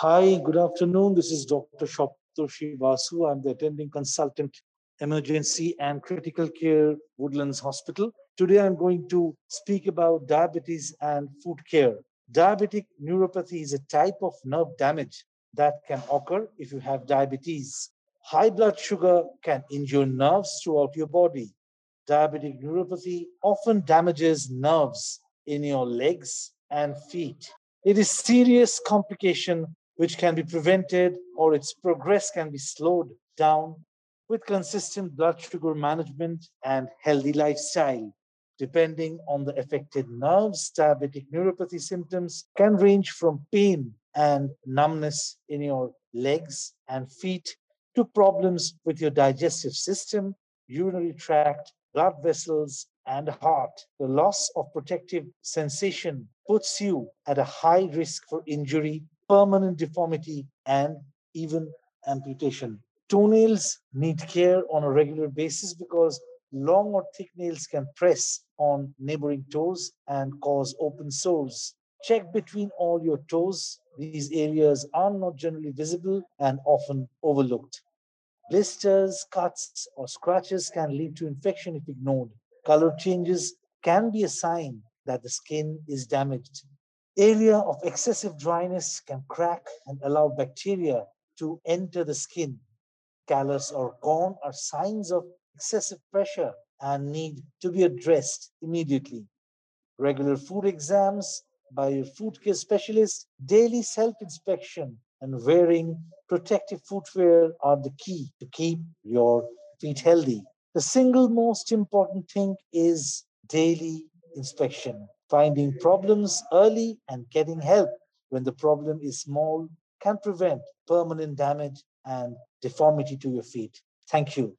Hi, good afternoon. This is Dr. Shoptoshi Vasu. I'm the attending consultant, emergency and critical care, Woodlands Hospital. Today, I'm going to speak about diabetes and foot care. Diabetic neuropathy is a type of nerve damage that can occur if you have diabetes. High blood sugar can injure nerves throughout your body. Diabetic neuropathy often damages nerves in your legs and feet. It is serious complication which can be prevented or its progress can be slowed down with consistent blood sugar management and healthy lifestyle. Depending on the affected nerves, diabetic neuropathy symptoms can range from pain and numbness in your legs and feet to problems with your digestive system, urinary tract, blood vessels, and heart. The loss of protective sensation puts you at a high risk for injury permanent deformity, and even amputation. Toenails need care on a regular basis because long or thick nails can press on neighboring toes and cause open sores. Check between all your toes. These areas are not generally visible and often overlooked. Blisters, cuts, or scratches can lead to infection if ignored. Color changes can be a sign that the skin is damaged. Area of excessive dryness can crack and allow bacteria to enter the skin. Callus or corn are signs of excessive pressure and need to be addressed immediately. Regular foot exams by your foot care specialist, daily self inspection, and wearing protective footwear are the key to keep your feet healthy. The single most important thing is daily inspection. Finding problems early and getting help when the problem is small can prevent permanent damage and deformity to your feet. Thank you.